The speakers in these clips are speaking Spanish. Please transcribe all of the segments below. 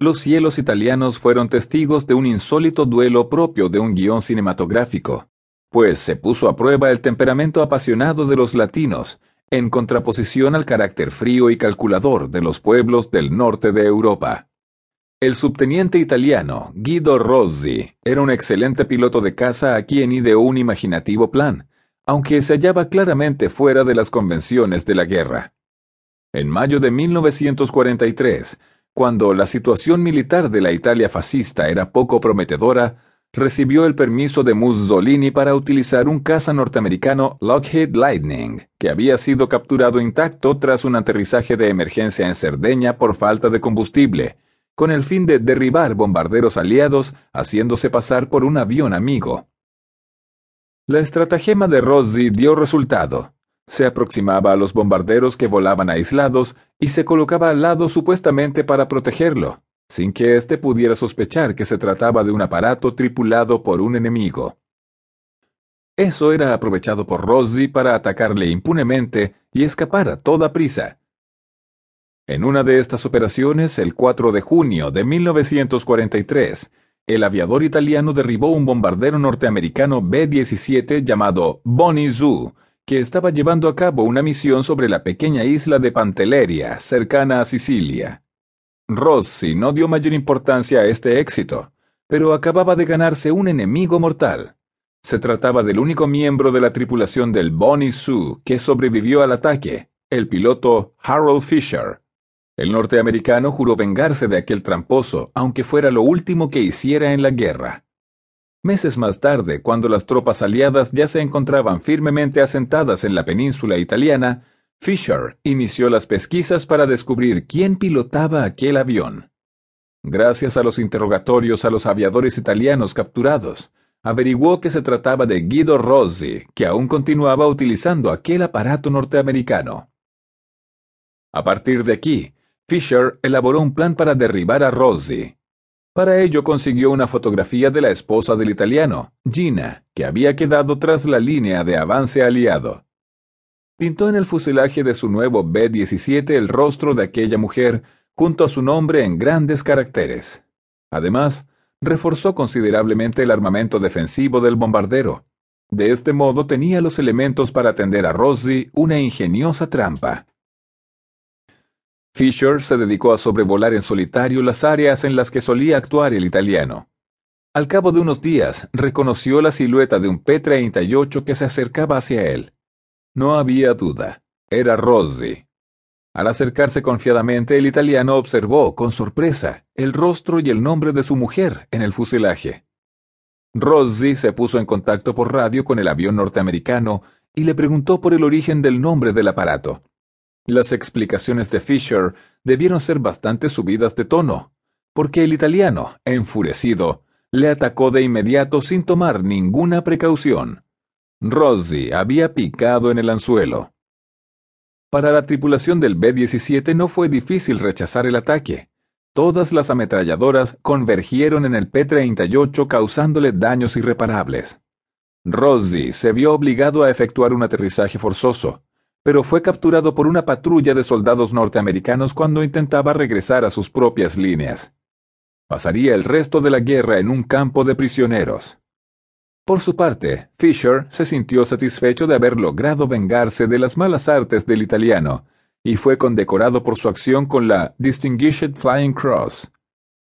los cielos italianos fueron testigos de un insólito duelo propio de un guion cinematográfico, pues se puso a prueba el temperamento apasionado de los latinos, en contraposición al carácter frío y calculador de los pueblos del norte de Europa. El subteniente italiano Guido Rossi era un excelente piloto de caza a quien ideó un imaginativo plan, aunque se hallaba claramente fuera de las convenciones de la guerra. En mayo de 1943, cuando la situación militar de la Italia fascista era poco prometedora, recibió el permiso de Mussolini para utilizar un caza norteamericano Lockheed Lightning, que había sido capturado intacto tras un aterrizaje de emergencia en Cerdeña por falta de combustible, con el fin de derribar bombarderos aliados haciéndose pasar por un avión amigo. La estratagema de Rossi dio resultado. Se aproximaba a los bombarderos que volaban aislados y se colocaba al lado supuestamente para protegerlo, sin que éste pudiera sospechar que se trataba de un aparato tripulado por un enemigo. Eso era aprovechado por Rossi para atacarle impunemente y escapar a toda prisa. En una de estas operaciones, el 4 de junio de 1943, el aviador italiano derribó un bombardero norteamericano B-17 llamado Bonnie Zoo, que estaba llevando a cabo una misión sobre la pequeña isla de Pantelleria, cercana a Sicilia. Rossi no dio mayor importancia a este éxito, pero acababa de ganarse un enemigo mortal. Se trataba del único miembro de la tripulación del Bonnie Sue que sobrevivió al ataque, el piloto Harold Fisher. El norteamericano juró vengarse de aquel tramposo, aunque fuera lo último que hiciera en la guerra. Meses más tarde, cuando las tropas aliadas ya se encontraban firmemente asentadas en la península italiana, Fisher inició las pesquisas para descubrir quién pilotaba aquel avión. Gracias a los interrogatorios a los aviadores italianos capturados, averiguó que se trataba de Guido Rossi, que aún continuaba utilizando aquel aparato norteamericano. A partir de aquí, Fisher elaboró un plan para derribar a Rossi, para ello consiguió una fotografía de la esposa del italiano, Gina, que había quedado tras la línea de avance aliado. Pintó en el fuselaje de su nuevo B-17 el rostro de aquella mujer junto a su nombre en grandes caracteres. Además, reforzó considerablemente el armamento defensivo del bombardero. De este modo tenía los elementos para atender a Rossi una ingeniosa trampa. Fisher se dedicó a sobrevolar en solitario las áreas en las que solía actuar el italiano. Al cabo de unos días, reconoció la silueta de un P-38 que se acercaba hacia él. No había duda, era Rossi. Al acercarse confiadamente, el italiano observó, con sorpresa, el rostro y el nombre de su mujer en el fuselaje. Rossi se puso en contacto por radio con el avión norteamericano y le preguntó por el origen del nombre del aparato. Las explicaciones de Fisher debieron ser bastante subidas de tono, porque el italiano, enfurecido, le atacó de inmediato sin tomar ninguna precaución. Rossi había picado en el anzuelo. Para la tripulación del B-17 no fue difícil rechazar el ataque. Todas las ametralladoras convergieron en el P-38 causándole daños irreparables. Rossi se vio obligado a efectuar un aterrizaje forzoso, pero fue capturado por una patrulla de soldados norteamericanos cuando intentaba regresar a sus propias líneas. Pasaría el resto de la guerra en un campo de prisioneros. Por su parte, Fisher se sintió satisfecho de haber logrado vengarse de las malas artes del italiano, y fue condecorado por su acción con la Distinguished Flying Cross.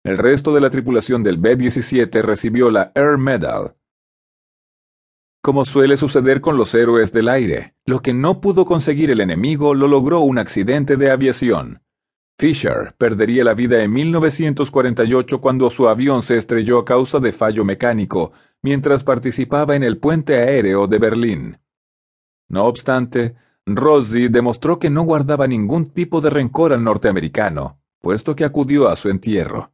El resto de la tripulación del B-17 recibió la Air Medal, como suele suceder con los héroes del aire, lo que no pudo conseguir el enemigo lo logró un accidente de aviación. Fisher perdería la vida en 1948 cuando su avión se estrelló a causa de fallo mecánico mientras participaba en el puente aéreo de Berlín. No obstante, Rossi demostró que no guardaba ningún tipo de rencor al norteamericano, puesto que acudió a su entierro.